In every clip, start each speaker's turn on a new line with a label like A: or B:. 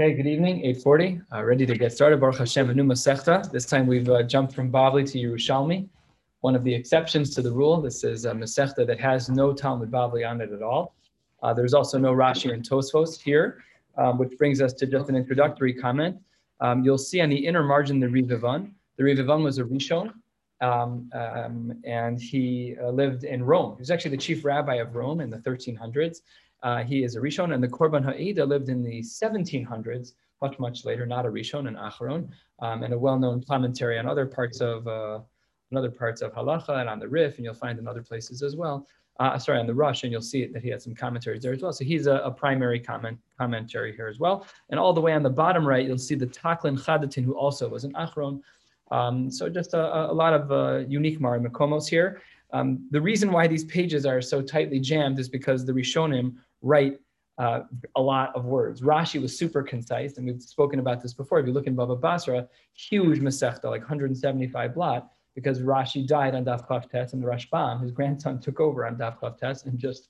A: Okay, good evening, 840. Uh, ready to get started. Baruch Hashem, a new Masechta. This time we've uh, jumped from Bavli to Yerushalmi. One of the exceptions to the rule. This is a Masechta that has no Talmud Bavli on it at all. Uh, there's also no Rashi and Tosfos here, um, which brings us to just an introductory comment. Um, you'll see on the inner margin the Rivavan. The Rivavan was a Rishon, um, um, and he uh, lived in Rome. He was actually the chief rabbi of Rome in the 1300s. Uh, he is a Rishon, and the Korban Ha'eda lived in the 1700s, much, much later, not a Rishon, an Acharon, um, and a well-known commentary on other parts of uh, on other parts of Halacha and on the Rif, and you'll find in other places as well. Uh, sorry, on the Rosh, and you'll see that he had some commentaries there as well. So he's a, a, primary comment commentary here as well. And all the way on the bottom right, you'll see the Taklin Chadatin, who also was an Achron. Um, so just a, a lot of uh, unique Mari Makomos here. Um, the reason why these pages are so tightly jammed is because the Rishonim write uh, a lot of words. Rashi was super concise, and we've spoken about this before. If you look in Baba Basra, huge Masechta, like 175 blot, because Rashi died on Daf Chav Tes, and the Rashbam, his grandson, took over on Daf Chav Tes and just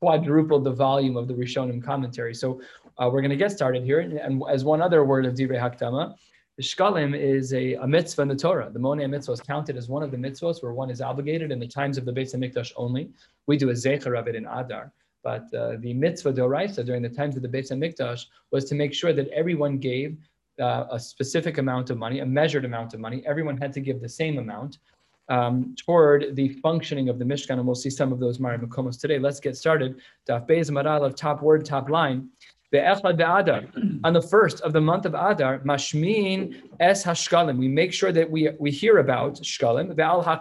A: quadrupled the volume of the Rishonim commentary. So uh, we're going to get started here. And as one other word of Divrei Hakdama, the Shkalim is a, a, mitzvah in the Torah. The Monei mitzvah is counted as one of the mitzvahs where one is obligated in the times of the Beit HaMikdash only. We do a zecher of it in Adar. But uh, the mitzvah doraisa during the times of the Beit HaMikdash was to make sure that everyone gave uh, a specific amount of money, a measured amount of money. Everyone had to give the same amount um, toward the functioning of the Mishkan. And we'll see some of those Mari Makomos today. Let's get started. Daf Beis Maral top word, top line. On the first of the month of Adar, Mashmin es hashkalim. We make sure that we, we hear about shkalim, ve'al ha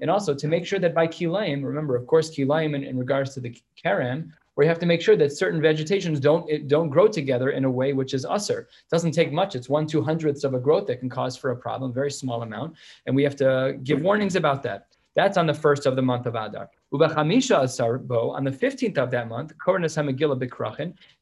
A: And also to make sure that by kilayim, remember, of course, kilayim in, in regards to the kerem, where you have to make sure that certain vegetations don't don't grow together in a way which is usser. It doesn't take much. It's one two hundredths of a growth that can cause for a problem, very small amount, and we have to give warnings about that. That's on the first of the month of Adar. On the 15th of that month,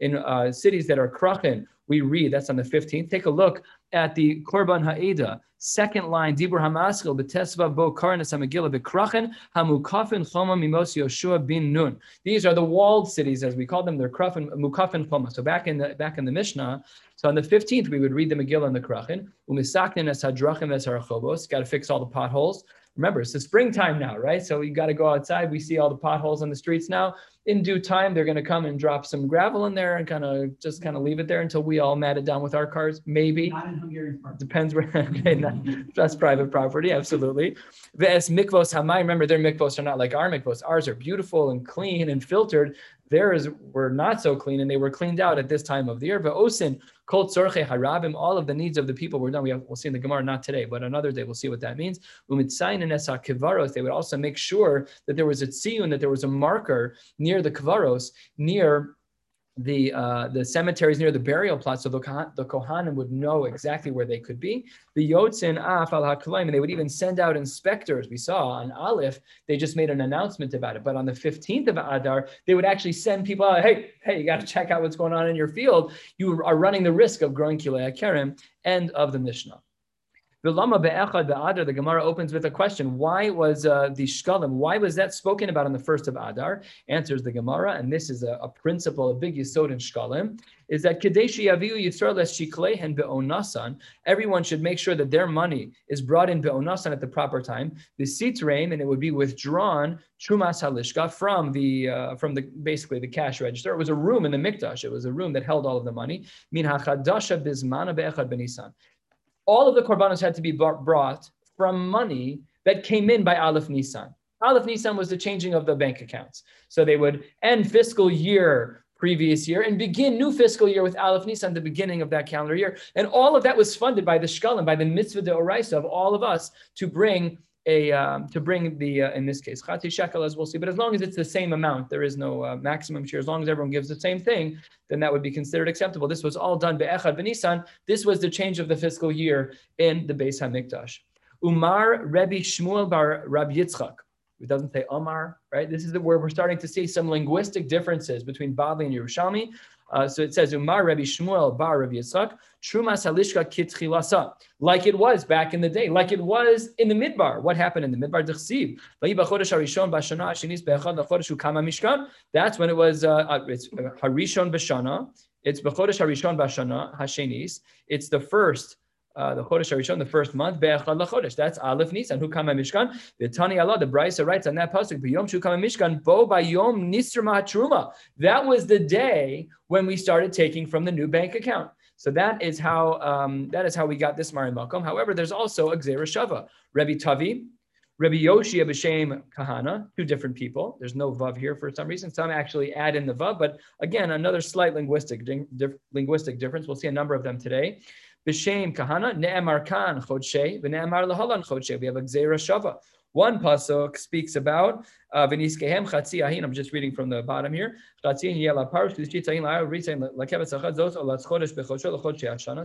A: in uh, cities that are Krachin, we read, that's on the 15th. Take a look at the Korban Ha'eda, second line, Dibur Hamaskil, Betesva Bo Koronas HaMegillah Bekrachin, Hamukafin Choma Mimos Yoshua bin Nun. These are the walled cities, as we call them. They're Krafin, Mukafin Choma. So back in the back in the Mishnah, so on the 15th, we would read the Megillah and the Krachin. Umisaknin es hadrachim. Got to fix all the potholes. Remember, it's the springtime now, right? So you got to go outside. We see all the potholes on the streets now. In due time, they're going to come and drop some gravel in there and kind of just kind of leave it there until we all mat it down with our cars. Maybe.
B: Not in Hungarian
A: Park. Depends where. okay, not, that's private property. Absolutely. Ves mikvos hamai. Remember, their mikvos are not like our mikvos. Ours are beautiful and clean and filtered. Theirs were not so clean, and they were cleaned out at this time of the year. But osin kol tzorche harabim, all of the needs of the people were done. We have, we'll see in the Gemara, not today, but another day, we'll see what that means. Umitzayin and esa kivaros, they would also make sure that there was a tziyun, that there was a marker near the kivaros, near the uh, the cemeteries near the burial plots, so the, the Kohanim would know exactly where they could be. The Yotzin Af al and they would even send out inspectors. We saw on Aleph, they just made an announcement about it. But on the 15th of Adar, they would actually send people out, hey, hey, you got to check out what's going on in your field. You are running the risk of growing Kilei Kerem. End of the Mishnah. The Gemara opens with a question. Why was uh, the shkalim, why was that spoken about on the first of Adar? Answers the Gemara, and this is a, a principle, a big yisod in shkalim, is that Kadeshi Yaviu Yisrael Shiklehen Be'onasan, everyone should make sure that their money is brought in Be'onasan at the proper time. The Sitraim, and it would be withdrawn Halishka from the uh, from the basically the cash register. It was a room in the Mikdash. It was a room that held all of the money. Min Hachadasha Bizmana Be'echad Benisan all of the korbanos had to be brought from money that came in by Aleph Nissan. Aleph Nissan was the changing of the bank accounts. So they would end fiscal year previous year and begin new fiscal year with Aleph Nissan, the beginning of that calendar year. And all of that was funded by the Shkalim, by the mitzvah de Oraisa of all of us to bring a um, to bring the uh, in this case chati shekel as we'll see. But as long as it's the same amount, there is no uh, maximum share. As long as everyone gives the same thing, then that would be considered acceptable. This was all done be'echad benisan. This was the change of the fiscal year in the Beis Hamikdash. Umar Rebbe Shmuel bar Rabbi Yitzchak. It doesn't say Omar, right? This is the, where we're starting to see some linguistic differences between Bavli and Yerushalmi. Uh, so it says Umar Rabbi Shmuel Bar Rabbi Yitzchak Trumas Halishka Kitchilasa, like it was back in the day, like it was in the Midbar. What happened in the Midbar? Dechsiv. That's when it was uh, uh it's Harishon Bashana It's B'chodesh Harishon Bashana Hashenis. It's the first uh, the Chodesh Harishon, the first month, Be'echad LaChodesh. That's Aleph Nisan. Who a Mishkan? The Tani Allah, the Brisa writes on that pasuk, B'yom Shu come Mishkan, Bo Bayom Nisr Truma. That was the day when we started taking from the new bank account. So that is how um, that is how we got this Mari Makom. However, there's also a Gzera Shava. Rebbe Tavi, Rebbe Yoshi Abishem Kahana, two different people. There's no Vav here for some reason. Some actually add in the Vav, but again, another slight linguistic, linguistic difference. We'll see a number of them today. B'Shem Kahana, Ne'emar Kan Chodshe, V'Ne'emar Lahalan Chodshe. We have a Gzera Shava. One pasuk speaks about uh, v'niskehem chatzi. I'm just reading from the bottom here. Chatzi chodesh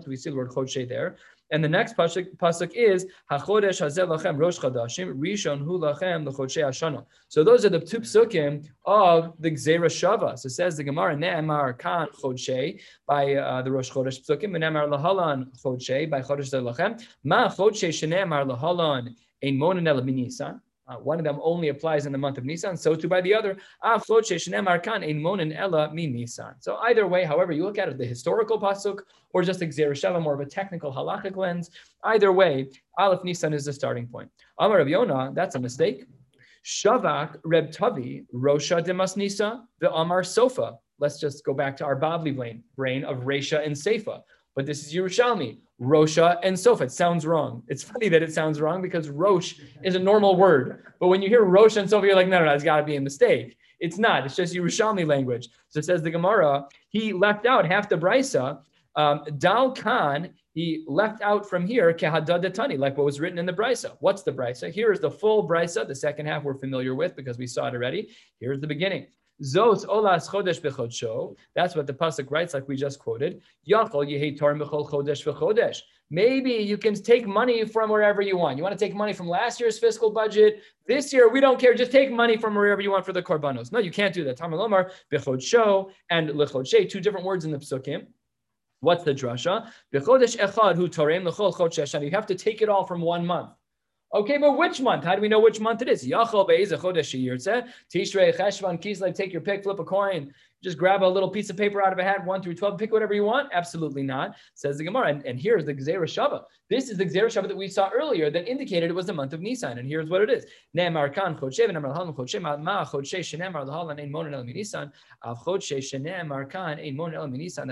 A: we see the word chodshe there. And the next pasuk, is hachodesh hazel lachem rosh chadashim rishon hu lachem l'chodshe hashana. So those are the two psukim of the gzera shava. So it says the Gemara ne'emar kan chodshe by uh, the rosh chodesh psukim ne'emar lahalan chodshe by chodesh lachem ma chodshe shene'emar lahalan Ein monan Nisan. Uh, one of them only applies in the month of Nisan, so too by the other. So either way, however you look at it, the historical pasuk or just a Gzera Shava, more of a technical halachic lens, either way, Aleph Nisan is the starting point. Amar Yonah, that's a mistake. Shavak Reb Tavi, Rosha Demas Nisa, the Amar Sofa. Let's just go back to our Bavli brain, brain of Resha and Seifa. But this is Yerushalmi. Rosha and Sofa. It sounds wrong. It's funny that it sounds wrong because Rosh is a normal word. But when you hear Rosh and Sofa, you're like, no, no, no, it's got to be a mistake. It's not. It's just Yerushalmi language. So says the Gemara, he left out half the Brisa. Um, Dal Khan, he left out from here, Kehadadatani, like what was written in the Brisa. What's the Brisa? Here is the full Brisa. The second half we're familiar with because we saw it already. Here's the beginning. Olas chodesh. That's what the pasuk writes, like we just quoted. Yachol mechol chodesh. Maybe you can take money from wherever you want. You want to take money from last year's fiscal budget. This year, we don't care. Just take money from wherever you want for the korbanos. No, you can't do that. Tamalomar bechodsho and lechodshe, two different words in the psukim. What's the drasha? Echad hu chodesh. You have to take it all from one month. Okay, but which month? How do we know which month it is? Yachol Tishrei Cheshvan Kislev. Take your pick, flip a coin just grab a little piece of paper out of a hat, one through 12, pick whatever you want? Absolutely not, says the Gemara. And, and here's the Gzera Shava. This is the Gzera Shava that we saw earlier that indicated it was the month of Nisan. And here's what it is. That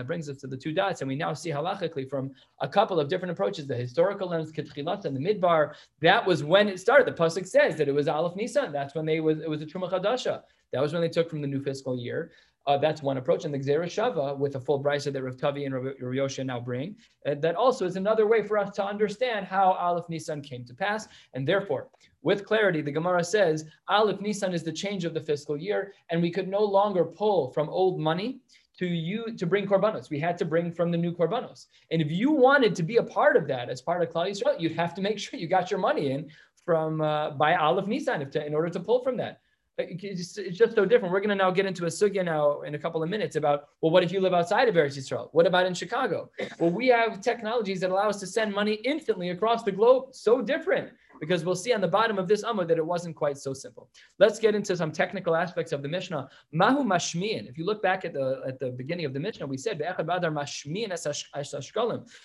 A: brings us to the two dots. And we now see halachically from a couple of different approaches, the historical lens, ketchilat and the midbar. That was when it started. The Pasuk says that it was Aleph Nisan. That's when they was, it was a Truma Chadasha. That was when they took from the new fiscal year. Uh, that's one approach. And the Gzera Shava, with a full brisa that Rav Tavi and Rav Yosha now bring, uh, that also is another way for us to understand how Aleph Nisan came to pass. And therefore, with clarity, the Gemara says Aleph Nisan is the change of the fiscal year, and we could no longer pull from old money to you to bring korbanos. We had to bring from the new korbanos. And if you wanted to be a part of that as part of Klal Yisrael, you'd have to make sure you got your money in from uh, by Aleph Nisan to, in order to pull from that it's, just so different. We're going to now get into a sugya now in a couple of minutes about, well, what if you live outside of Eretz Yisrael? What about in Chicago? Well, we have technologies that allow us to send money instantly across the globe. So different because we'll see on the bottom of this Amud that it wasn't quite so simple. Let's get into some technical aspects of the Mishnah. Mahu mashmiin. If you look back at the at the beginning of the Mishnah, we said mashmiin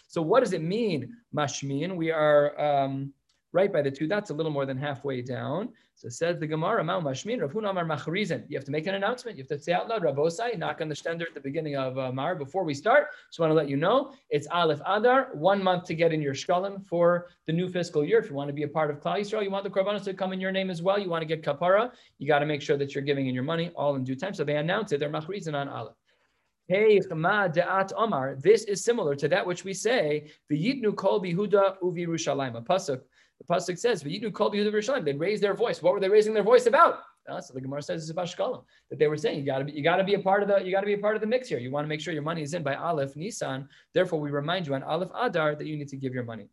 A: So what does it mean, mashmiin? We are um, right by the two dots, a little more than halfway down. So says the Gemara, Ma'u Mashmin, Rav Amar Machrizin. You have to make an announcement. You have to say out loud, Rabosai, knock on the stender at the beginning of uh, Mar. Before we start, just want to let you know, it's Aleph Adar, one month to get in your shkalim for the new fiscal year. If you want to be a part of Klal Yisrael, you want the korbanos to come in your name as well. You want to get kapara, you got to make sure that you're giving in your money all in due time. So they announce it. They're Machrizin on Aleph. Hey, De'at Omar. This is similar to that which we say, V'yitnu kol bihuda uvi Rushalayim. A pasuk the pasuk says, "V'yidu kol b'yudav They raised their voice. What were they raising their voice about? Uh, so the Gemara says it's about shkalim that they were saying you got to be you got to be a part of the you got to be a part of the mix here. You want to make sure your money is in by Aleph Nisan. Therefore, we remind you on Aleph Adar that you need to give your money.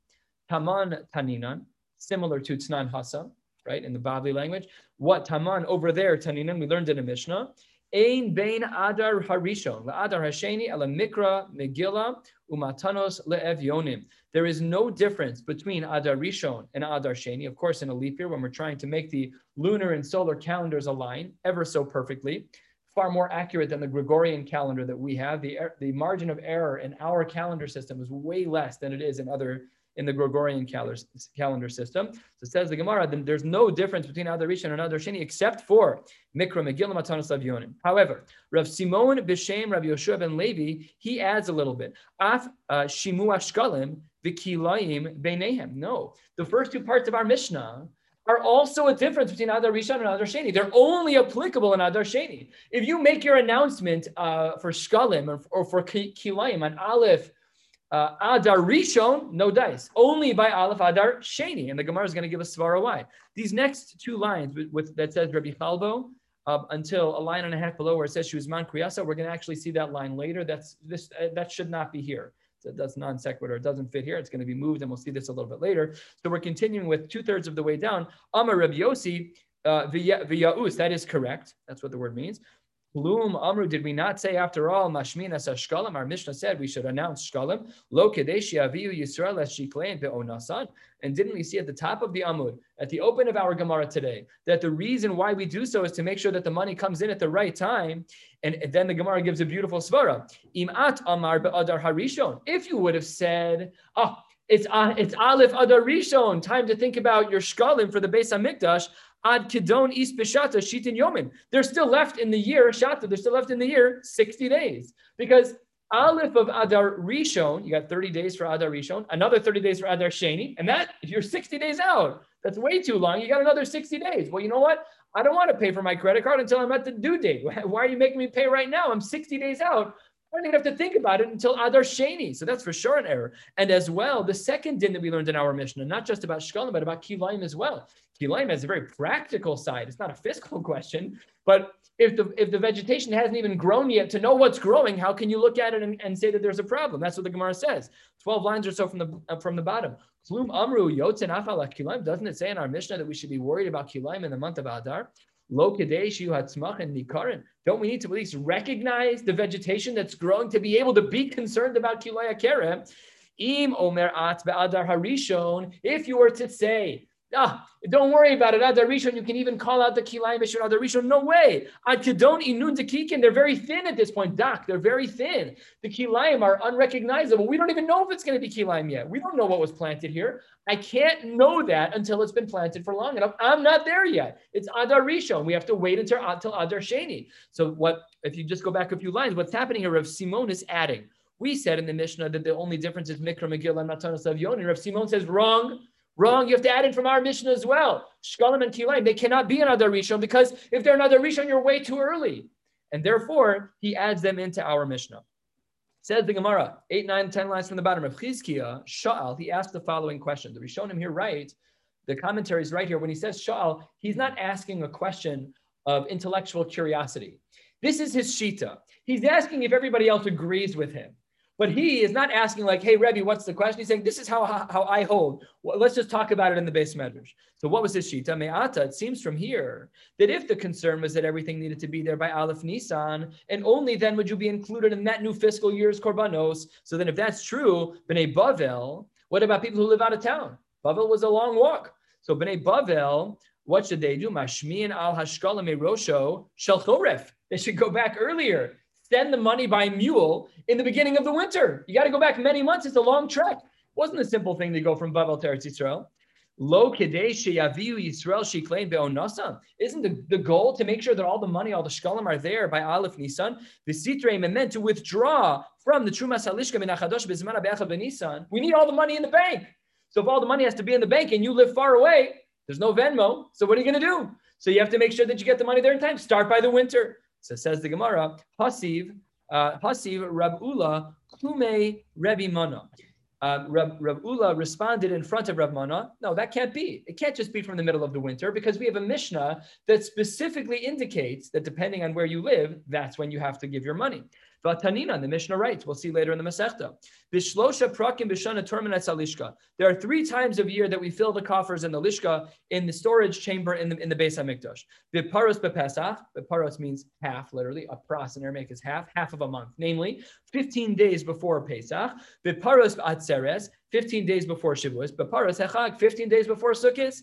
A: Taman Taninan, similar to Tnan Hasa, right in the Bavli language. What Taman over there Taninan? We learned in a Mishnah. Ein bein adar harishon adar hasheni ala mikra megillah umatanos le'evyonim. There is no difference between adar rishon and adar sheni. Of course, in a leap year, when we're trying to make the lunar and solar calendars align ever so perfectly, far more accurate than the Gregorian calendar that we have. The, er, the margin of error in our calendar system is way less than it is in other in the Gregorian calendar, system. So it says the Gemara, then there's no difference between Adar Rishon and Adar Sheni except for Mikra Megillah Matanos Avyonim. However, Rav Simon B'Shem Rav Yoshua ben Levi, he adds a little bit. Af uh, Shimu Ashkalim V'Kilayim Beinehem. No, the first two parts of our Mishnah are also a difference between Adar Rishon and Adar Sheni. They're only applicable in Adar Sheni. If you make your announcement uh, for Shkalim or, or for Kilayim on Aleph uh, Adar Rishon, no dice. Only by Aleph Adar Sheni. And the Gemara is going to give us Svara why. These next two lines with, with that says Rabbi Chalbo uh, until a line and a half below where it says she Shuzman Kriyasa, we're going to actually see that line later. That's this uh, that should not be here. That's non sequitur. It doesn't fit here. It's going to be moved, and we'll see this a little bit later. So we're continuing with two thirds of the way down. Amar Rabbi Yossi, uh, via That is correct. That's what the word means. Plum Amru, did we not say after all, Mashminas Shkalim? Our Mishnah said we should announce Shkalim. Lo Kadeshi Aviu Yisrael as Shiklain Be'onasan. And didn't we see at the top of the Amud, at the open of our Gemara today, that the reason why we do so is to make sure that the money comes in at the right time? And then the Gemara gives a beautiful svara. Imat Amar Be'adar Harishon. If you would have said, oh, it's, uh, it's Aleph Adar Rishon, time to think about your Shkalim for the Beis HaMikdash. Ad Kidon Is Bishata Shitin. They're still left in the year, Shata, they're still left in the year 60 days. Because Aleph of Adar Rishon, you got 30 days for Adar Rishon, another 30 days for Adar Sheni, and that, if you're 60 days out, that's way too long. You got another 60 days. Well, you know what? I don't want to pay for my credit card until I'm at the due date. Why are you making me pay right now? I'm 60 days out. I don't even have to think about it until Adar Sheni. So that's for sure an error. And as well, the second din that we learned in our Mishnah, not just about Shkalim, but about Kilayim as well. Kilayim has a very practical side. It's not a fiscal question, but if the if the vegetation hasn't even grown yet, to know what's growing, how can you look at it and, and say that there's a problem? That's what the Gemara says. Twelve lines or so from the uh, from the bottom. Klum amru yotzen kilayim. Doesn't it say in our Mishnah that we should be worried about kilayim in the month of Adar? Lo nikarin. Don't we need to at least recognize the vegetation that's growing to be able to be concerned about kilaya kerem? Im omer at be'adar harishon. If you were to say Ah, don't worry about it. Adar Rishon, you can even call out the Kilayim Mishon Adar Rishon. No way. Ad Kedon Inun Dekikin, they're very thin at this point. Doc, they're very thin. The Kilayim are unrecognizable. We don't even know if it's going to be Kilayim yet. We don't know what was planted here. I can't know that until it's been planted for long enough. I'm not there yet. It's Adar Rishon. We have to wait until, until Adar Sheni. So what, if you just go back a few lines, what's happening here, Rav Simon is adding. We said in the Mishnah that the only difference is Mikra, Megillah, and Matanas of Yoni. Rav Simon says, wrong. Wrong. You have to add in from our Mishnah as well. Shkalim and Kilayim, they cannot be another Rishon because if they're another Rishon, you're way too early. And therefore, he adds them into our Mishnah. Says the Gemara, eight, nine, ten lines from the bottom of Chizkiah, Sha'al, he asked the following question. The Rishonim here right, the commentary is right here. When he says Sha'al, he's not asking a question of intellectual curiosity. This is his Shita. He's asking if everybody else agrees with him. But he is not asking like, "Hey, Rebbe, what's the question?" He's saying, "This is how how I hold. Well, let's just talk about it in the beis medrash." So, what was his shita me'ata? It seems from here that if the concern was that everything needed to be there by Aleph Nissan, and only then would you be included in that new fiscal year's korbanos. So then, if that's true, bnei Bavel, what about people who live out of town? Bavel was a long walk. So, bnei Bavel, what should they do? Mashmian al hashkalam rosho shel They should go back earlier send the money by mule in the beginning of the winter. You got to go back many months. It's a long trek. It wasn't a simple thing to go from Babel to Eretz Yisrael. Lo Yisrael. Isn't the, the goal to make sure that all the money, all the shkalim are there by Aleph Nisan? The sitre meant to withdraw from the Trumas Halishka min Achadosh bezmana be'achad b'Nisan. We need all the money in the bank. So if all the money has to be in the bank and you live far away, there's no Venmo. So what are you going to do? So you have to make sure that you get the money there in time. Start by the winter. So says the Gemara, Hasiv, uh, Hasiv Rab Ula, Kume Rebbe Mana. Rab Ula responded in front of Rab Mana, no, that can't be. It can't just be from the middle of the winter because we have a Mishnah that specifically indicates that depending on where you live, that's when you have to give your money. Vatanina, the Mishnah writes, we'll see later in the Masechta. Bishlosha prakim bishana terminats alishka. There are three times of year that we fill the coffers in the lishka, in the storage chamber in the in the Beis Hamikdash. Viparos bepesach. Viparos means half, literally. A pras in Aramaic is half, half of a month, namely 15 days before Pesach. Viparos atzeres, 15 days before Shavuos. Viparos hechag, 15 days before Sukkot.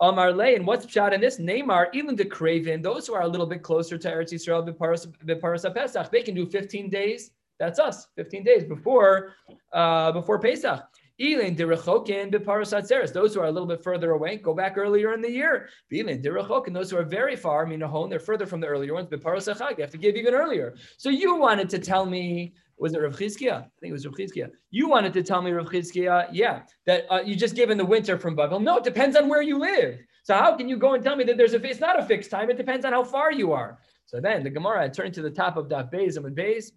A: Amar Le, and what's shot in this? Neymar, even the Craven, those who are a little bit closer to Eretz Yisrael, B'Paras Pesach, they can do 15 days. That's us, 15 days before uh, before Pesach. Elin Dirachokin Biparasat Those who are a little bit further away, go back earlier in the year. Elin Dirachokin, those who are very far, Minahon, they're further from the earlier ones, Biparasachag, they have to give even earlier. So you wanted to tell me was it Rav Chizkiah? I think it was Rav Chizkiah. You wanted to tell me, Rav Chizkiah, yeah, that uh, you just give in the winter from Babel. No, it depends on where you live. So how can you go and tell me that there's a, it's not a fixed time. It depends on how far you are. So then the Gemara turned to the top of that Beis and Beis,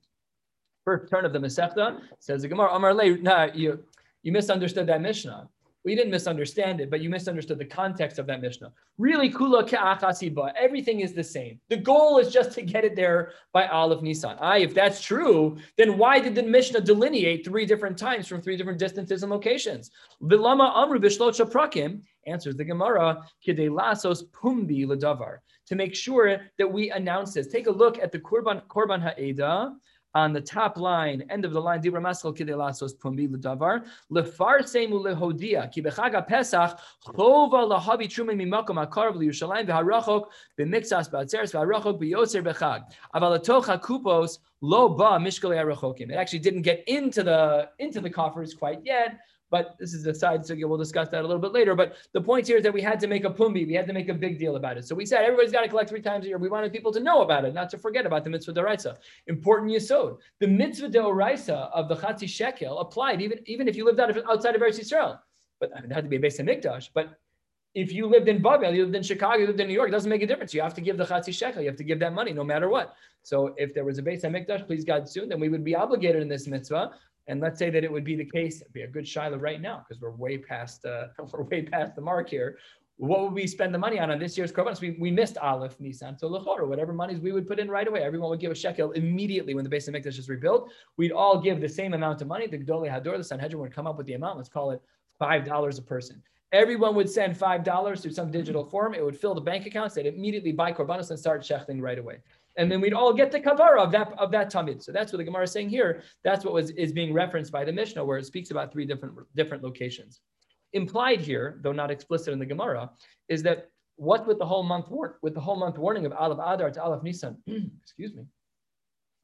A: first turn of the Masechta, says the Gemara, Amar Le, nah, you, you misunderstood that Mishnah. We didn't misunderstand it, but you misunderstood the context of that Mishnah. Really, kula ke'achasiba. Everything is the same. The goal is just to get it there by Aleph Nisan. I, if that's true, then why did the Mishnah delineate three different times from three different distances and locations? Vilama amru b'shlot prakim answers the Gemara kidei lasos pumbi ladavar to make sure that we announce this. Take a look at the Korban Korban Ha'eda on the top line, end of the line, Dibra Maskal Kidei Lasos Pumbi L'Davar, Lefarsemu Lehodia, Ki Bechaga Pesach, Chova Lahavi Trumin Mimakom HaKarav L'Yushalayim V'Harachok B'Mixas B'Atzeres V'Harachok B'Yotzer Bechag, Aval Atoch HaKupos Lo Ba Mishkalei HaRachokim. It actually didn't get into the into the coffers quite yet, but this is a side sugya. We'll discuss that a little bit later. But the point here is that we had to make a pumbi. We had to make a big deal about it. So we said everybody's got to collect three times a year. We wanted people to know about it, not to forget about the mitzvah deraisa. Important yisod. The mitzvah deraisa of the chatzi shekel applied even, even if you lived out of, outside of Eretz Yisrael. But I mean, it had to be based on mikdash. But if you lived in Babel, you lived in Chicago, you lived in New York, it doesn't make a difference. You have to give the chatzi shekel. You have to give that money no matter what. So if there was a base mikdash, please God soon, then we would be obligated in this mitzvah and let's say that it would be the case, it'd be a good shiloh right now because we're way past uh, we're way past the mark here. What would we spend the money on on this year's korbanos? We, we missed Aleph, Nisan, so Lechor, or whatever monies we would put in right away. Everyone would give a shekel immediately when the base of Mikdash is rebuilt. We'd all give the same amount of money. The Gdolei Hador, the Sanhedrin would come up with the amount. Let's call it five dollars a person. Everyone would send five dollars through some digital form. It would fill the bank accounts. They'd immediately buy korbanos and start shechting right away and then we'd all get the kapara of that of that tamid. So that's what the Gemara is saying here. That's what was is being referenced by the Mishnah, where it speaks about three different different locations. Implied here, though not explicit in the Gemara, is that what with the whole month war- with the whole month warning of Aleph Adar to Aleph Nisan. excuse me.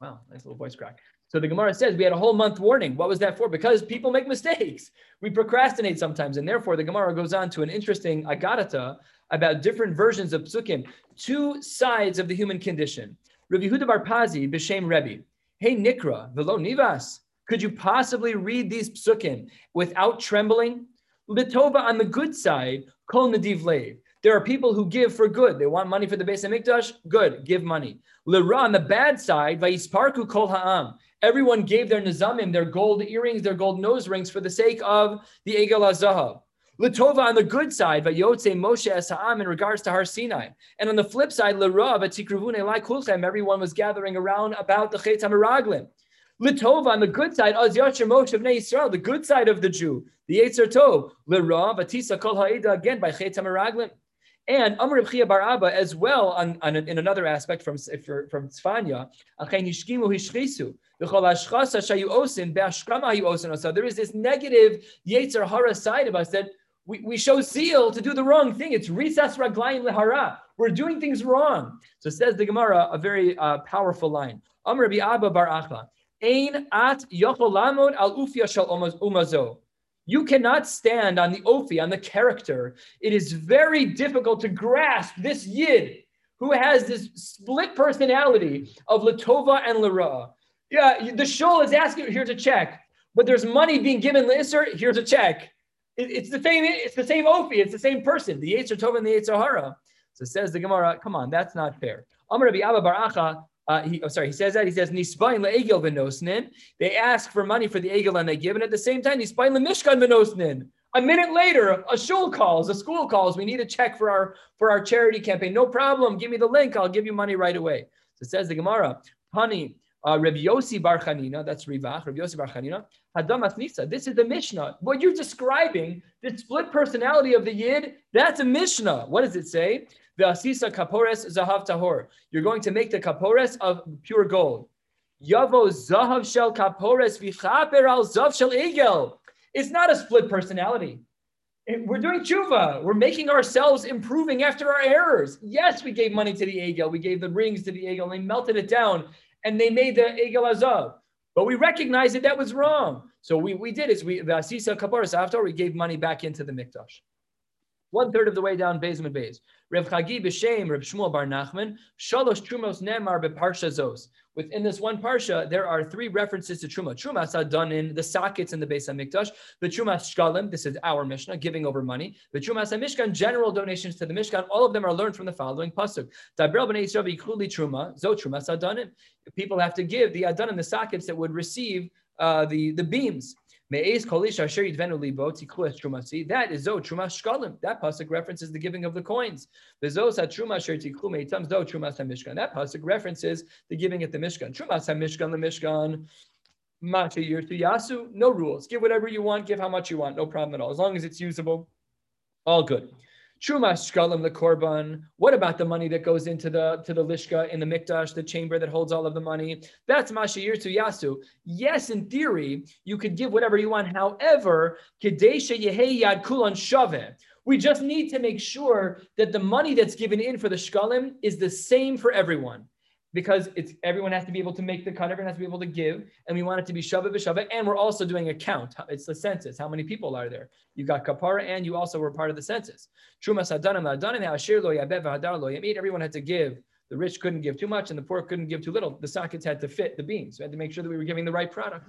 A: Wow, nice little voice crack. So the Gemara says we had a whole month warning. What was that for? Because people make mistakes. We procrastinate sometimes, and therefore the Gemara goes on to an interesting agadata about different versions of psukim, two sides of the human condition. Rabbi Huda Bar Pazi, B'Shem Rebbe. Hey Nikra, Velo Nivas. Could you possibly read these psukim without trembling? Litova on the good side, Kol Nadiv Lev. There are people who give for good. They want money for the base of Mikdash. Good, give money. Lira on the bad side, Vayisparku Kol Ha'am. Everyone gave their nizamim, their gold earrings, their gold nose rings for the sake of the Egel HaZahav. Latova on the good side, but Vayotze Moshe Esa'am in regards to Har Sinai. And on the flip side, Lara, Vatikruvune Lai Kulchem, everyone was gathering around about the Chet HaMeraglim. Litova on the good side, Az Yasher Moshe of Israel, the good side of the Jew, the Yetzer Tov. Lira, Vatisa Kol Ha'eda, again by Chet. And Amr Chia Bar Abba as well on, on, in another aspect from from Tzfanya. There is this negative Yetzer Hara side of us that we, we show zeal to do the wrong thing. It's risas raglayim lehara. We're doing things wrong. So says the Gemara, a very uh, powerful line. Amr Abba Bar Achla. Ein at yocholamod al ufya shal umazo. You cannot stand on the ofi, on the character. It is very difficult to grasp this yid who has this split personality of Latova and Lara. Yeah, the shul is asking, here's a check, but there's money being given Lisser, here's a check. It, it's the same. It's the same Ophi. It's the same person. The Yetzer Tova and the Yetzer Hara. So says the Gemara. Come on, that's not fair. Amar Rabbi Abba Baracha. Uh, he, sorry, he says that. He says, Nisbain le'egel v'nosnin. They ask for money for the egel and they give it. At the same time, Nisbain le'mishkan v'nosnin. A minute later, a shul calls, a school calls. We need a check for our for our charity campaign. No problem. Give me the link. I'll give you money right away. So says the Gemara. Honey, uh, Rabbi Yossi Bar Chanina, that's Rivach, Rabbi Yossi Bar Chanina, Hadam Asnisa. This is the Mishnah. What you're describing, the split personality of the Yid, that's a Mishnah. What does it say? The Asisa Kapores Zahav Tahor. You're going to make the Kapores of pure gold. Yavo Zahav Shel Kapores Vichaper Al Zav Shel Egel. It's not a split personality. we're doing tshuva. We're making ourselves improving after our errors. Yes, we gave money to the Egel. We gave the rings to the Egel. And they melted it down and they made the Egel Azav. But we recognized that that was wrong. So we, we did is we the Asisa Kaparas after we gave money back into the Mikdash. One third of the way down and Bez. Rev Chagi b'Shem Rev Shmuel Bar Nachman Shalosh Trumos Nemar beParsha Zos. Within this one parsha, there are three references to truma. Trumas are done in the sockets in the Beis Hamikdash. The trumas shkalim, this is our Mishnah, giving over money. The trumas Mishkan, general donations to the Mishkan. All of them are learned from the following pasuk. Truma zo trumas adanim. People have to give the adanim, the sockets that would receive uh, the the beams. That is Zo Trumas Shkalim. That pasuk references the giving of the coins. That pasuk references the giving at the Mishkan. Trumas HaMishkan, the Mishkan. Macha Yirtu Yasu, no rules. Give whatever you want, give how much you want, no problem at all. As long as it's usable, all good. Truma shkalim the korban. What about the money that goes into the to the lishka in the mikdash, the chamber that holds all of the money? That's mashayir to yasu. Yes, in theory, you could give whatever you want. However, kadesha yehei yad kulan shave. We just need to make sure that the money that's given in for the shkalim is the same for everyone because it's everyone has to be able to make the cut, everyone has to be able to give, and we want it to be shava b'shava, and we're also doing a count. It's the census. How many people are there? You got kapara, and you also were part of the census. Trumas hadanim hadanim ha'ashir lo yabev hadar lo yamid. Everyone had to give. The rich couldn't give too much, and the poor couldn't give too little. The sockets had to fit the beans. We had to make sure that we were giving the right product.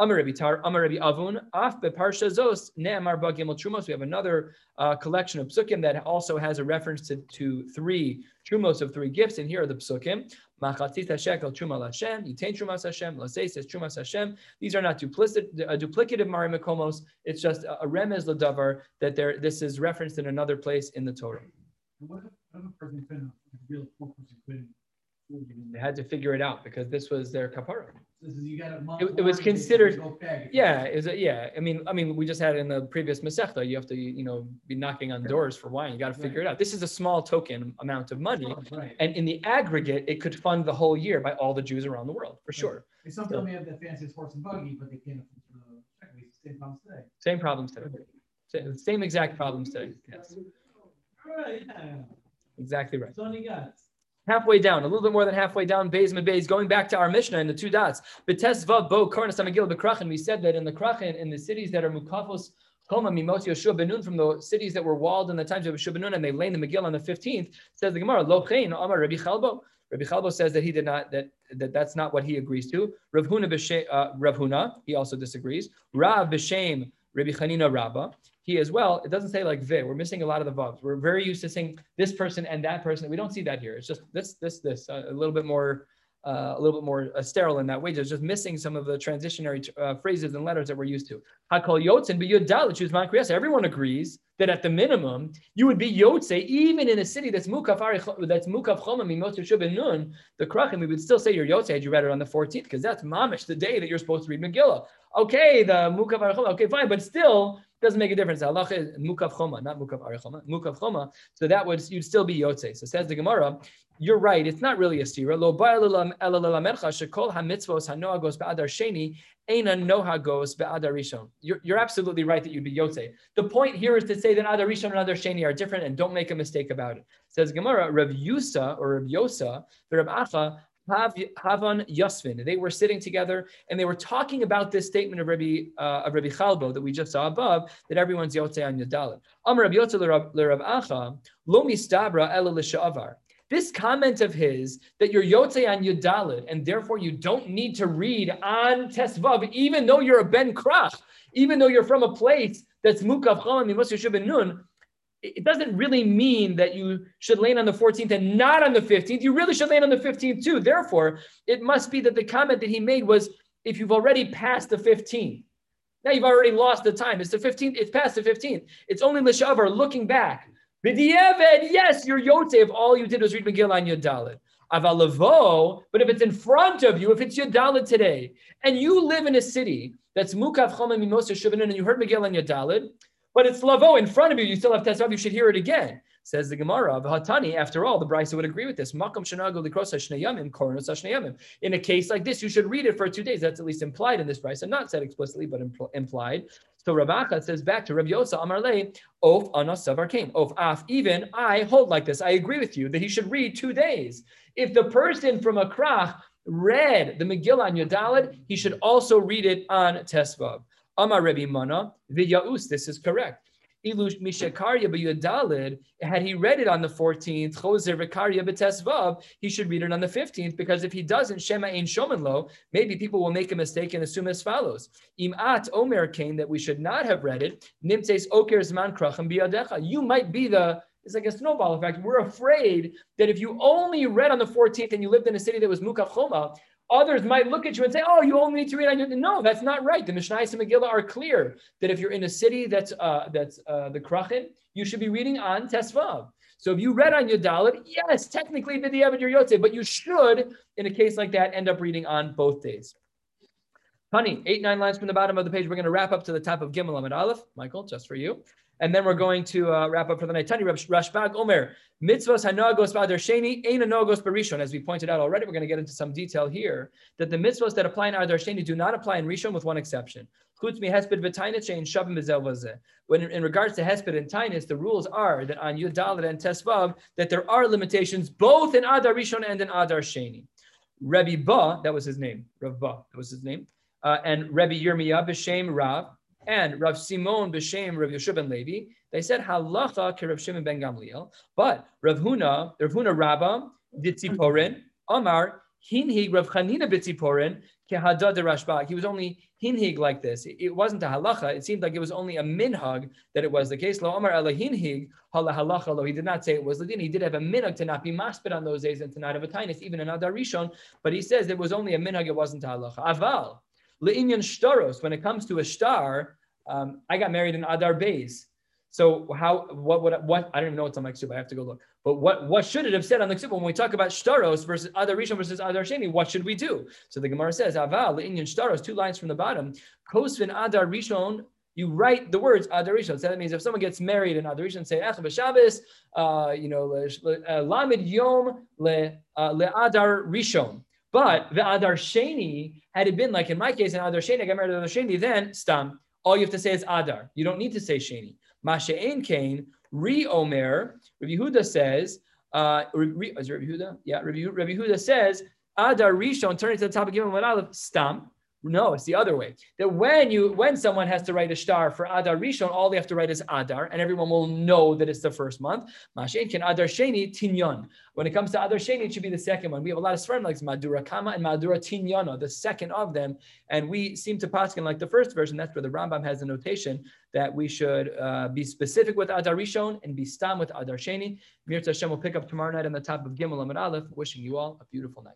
A: Amar Rabbi Tar, Amar Rabbi Avun, Af beParsha Zos Ne'amar Bagimel Trumos. We have another uh, collection of psukim that also has a reference to, to three trumos of three gifts, and here are the psukim. These are not duplicit, uh, duplicative marimakomos. It's just a, a remez ladavar that there. This is referenced in another place in the Torah. What if, what if a a they had to figure it out because this was their kapara. It, it, was considered. Yeah, is it? Yeah, I mean, I mean, we just had in the previous masechta. You have to, you know, be knocking on doors for wine. You got to figure right. it out. This is a small token amount of money, right. and in the aggregate, it could fund the whole year by all the Jews around the world for sure.
B: Some so, me have the fanciest horse and buggy, but they can't afford the uh, same problems today.
A: Same problems today. Same exact problems today. Yes.
B: Right. Yeah.
A: Exactly right.
B: So you got
A: halfway down, a little bit more than halfway down, Beis Beis, going back to our Mishnah in the two dots. Betes Vav Bo Karnas Amagil Bekrachin. We said that in the Krachin, in the cities that are Mukafos Koma Mimot Yoshua Benun, from the cities that were walled in the times of Yoshua Benun, and they lay the Megillah on the 15th, says the Gemara, Lo Chein Amar Rabbi Chalbo. Rabbi Chalbo says that he did not, that, that that's not what he agrees to. Rav Huna, uh, Rav Huna, he also disagrees. Rav B'Shem Rabbi Chanina Rabba he as well. It doesn't say like ve. We're missing a lot of the vavs. We're very used to saying this person and that person. We don't see that here. It's just this, this, this. Uh, a little bit more, uh, a little bit more uh, sterile in that way. It's just missing some of the transitionary uh, phrases and letters that we're used to. Hakol yotzen, but yotzin man Everyone agrees that at the minimum you would be yotze even in a city that's mukaf that's mukaf chomam mimot nun. The krachim we would still say you're yotze had you read it on the 14th because that's mamish the day that you're supposed to read Megillah. Okay, the mukaf okay, fine, but still doesn't make a difference. Allah is mukav choma, not mukav arichoma, mukav choma. So that would you'd still be yotze. So says the Gemara, you're right. It's not really a stira. Lo shekol hamitzvos hanoa goes be'adar sheni, ena noha goes be'adar rishon. You're, you're absolutely right that you'd be yotze. The point here is to say that adar rishon and adar sheni are different, and don't make a mistake about it. Says Gemara, Rav Yusa or Rav Yosa, the Rav Acha Havan Yasvin. They were sitting together and they were talking about this statement of Rabbi uh, of Rabbi Chalbo that we just saw above that everyone's yotze on Yadalit. Amar Rabbi Yotze l'Rav Acha lo mistabra ela l'sha'avar. This comment of his that you're yotze on Yudalid and therefore you don't need to read on Tesvav, even though you're a Ben Krach, even though you're from a place that's Mukav Chalam Mimus Nun, it doesn't really mean that you should land on the 14th and not on the 15th. You really should land on the 15th too. Therefore, it must be that the comment that he made was if you've already passed the 15th, now you've already lost the time. It's the 15th, it's past the 15th. It's only Lishavar looking back. B'di'evet, yes, you're Yote if all you did was read Megillah on your Dalit. Avalavo, but if it's in front of you, if it's your Dalit today, and you live in a city that's Mukav Choma Mimosa Shubanin, and you heard Megillah on your Dalit, but it's lavo in front of you. You still have tesvav. You should hear it again. Says the Gemara of Hatani. After all, the Brisa would agree with this. Makam shneyamim kornos shneyamim. In a case like this, you should read it for two days. That's at least implied in this Brisa, not said explicitly, but impl- implied. So Rabacha says back to Rabbi Yosa Amar Le, Of Anas Savar came. Of Af, even I hold like this. I agree with you that he should read two days. If the person from Akrach read the Megillah on Yodalid, he should also read it on Tesvav. Amar Rabbi Mana, Vidyaus, this is correct. Ilush Mishakarya B'Yudalid, had he read it on the 14th, Choser Vikarya B'Tesvav, he should read it on the 15th, because if he doesn't, Shema Ein Shomen Lo, maybe people will make a mistake and assume as follows. Imat Omer came that we should not have read it, Nimtes Oker Zman Krachim Biyadecha. You might be the it's like a snowball effect. We're afraid that if you only read on the 14th and you lived in a city that was Mukaf Choma, Others might look at you and say, "Oh, you only need to read on your." No, that's not right. The Mishnah and Megillah are clear that if you're in a city that's uh, that's uh, the Krachin, you should be reading on Tesvav. So if you read on your Dalit, yes, technically B'diavad your Yotze, but you should, in a case like that, end up reading on both days. Honey, eight nine lines from the bottom of the page. We're going to wrap up to the top of Gimel Aleph. Michael, just for you. And then we're going to uh, wrap up for the night. Tani Rashbag Omer, mitzvahs hanogos ba'adar sheni, ein hanogos barishon. As we pointed out already, we're going to get into some detail here that the mitzvahs that apply in adar sheni do not apply in rishon with one exception. When in regards to hesped and tainus, the rules are that on yudalit and tesvav that there are limitations both in adar rishon and in adar sheni. Rebbe Ba, that was his name. Rav Ba, that was his name. Uh, and Rebbe Yirmiyah b'shem Rav and Rav Simon b'Shem Rav Yeshua ben Levi, they said halacha ke Rav Shimon ben Gamliel, but Rav Huna, Rav Huna Rabba ditziporin, Amar hinhig Rav Chanina bitziporin kehada de Rashba. He was only hinhig like this. It wasn't a halacha. It seemed like it was only a minhag that it was the case. Lo Amar ela hinhig hala halacha. Lo he did not say it was the din. He did have a minhag to not be maspid on those days and to not have a tinus, even in Adar Rishon. But he says it was only a minhag. It wasn't a halacha. Aval Le'inyan shtaros, when it comes to a star, um, I got married in Adar Bays. So how what what what I don't even know what's on my ksuba. I have to go look. But what what should it have said on the ksuba when we talk about shtaros versus Adar Rishon versus Adar Sheni? What should we do? So the Gemara says Aval le'inyan shtaros, two lines from the bottom. Kosvin Adar Rishon. You write the words Adar Rishon. So that means if someone gets married in Adar Rishon, say Echav Shabbos, uh, you know, uh, Lamed Yom le uh, le Adar Rishon. But the Adar Sheni, had it been like in my case, in Adar Sheni, I got married to Adar Sheni, then Stam, all you have to say is Adar. You don't need to say Sheni. Masha'en Kain, Re Omer, Rabbi Yehuda says, uh, is it Rabbi Yehuda? Yeah, Rabbi, Rabbi Yehuda says, Adar Rishon, turning to the top of Gimel Aleph, Stam, no, it's the other way. That when you when someone has to write a star for Adar Rishon, all they have to write is Adar, and everyone will know that it's the first month. Mashen can Adar Sheni Tinyon. When it comes to Adar Sheni, it should be the second one. We have a lot of sfarim like Madura Kama and Madura Tinyana, the second of them, and we seem to paskin like the first version. That's where the Rambam has the notation that we should uh, be specific with Adar Rishon and be stam with Adar Sheni. Mir Hashem will pick up tomorrow night on the top of Gimel Amid Aleph. Wishing you all a beautiful night.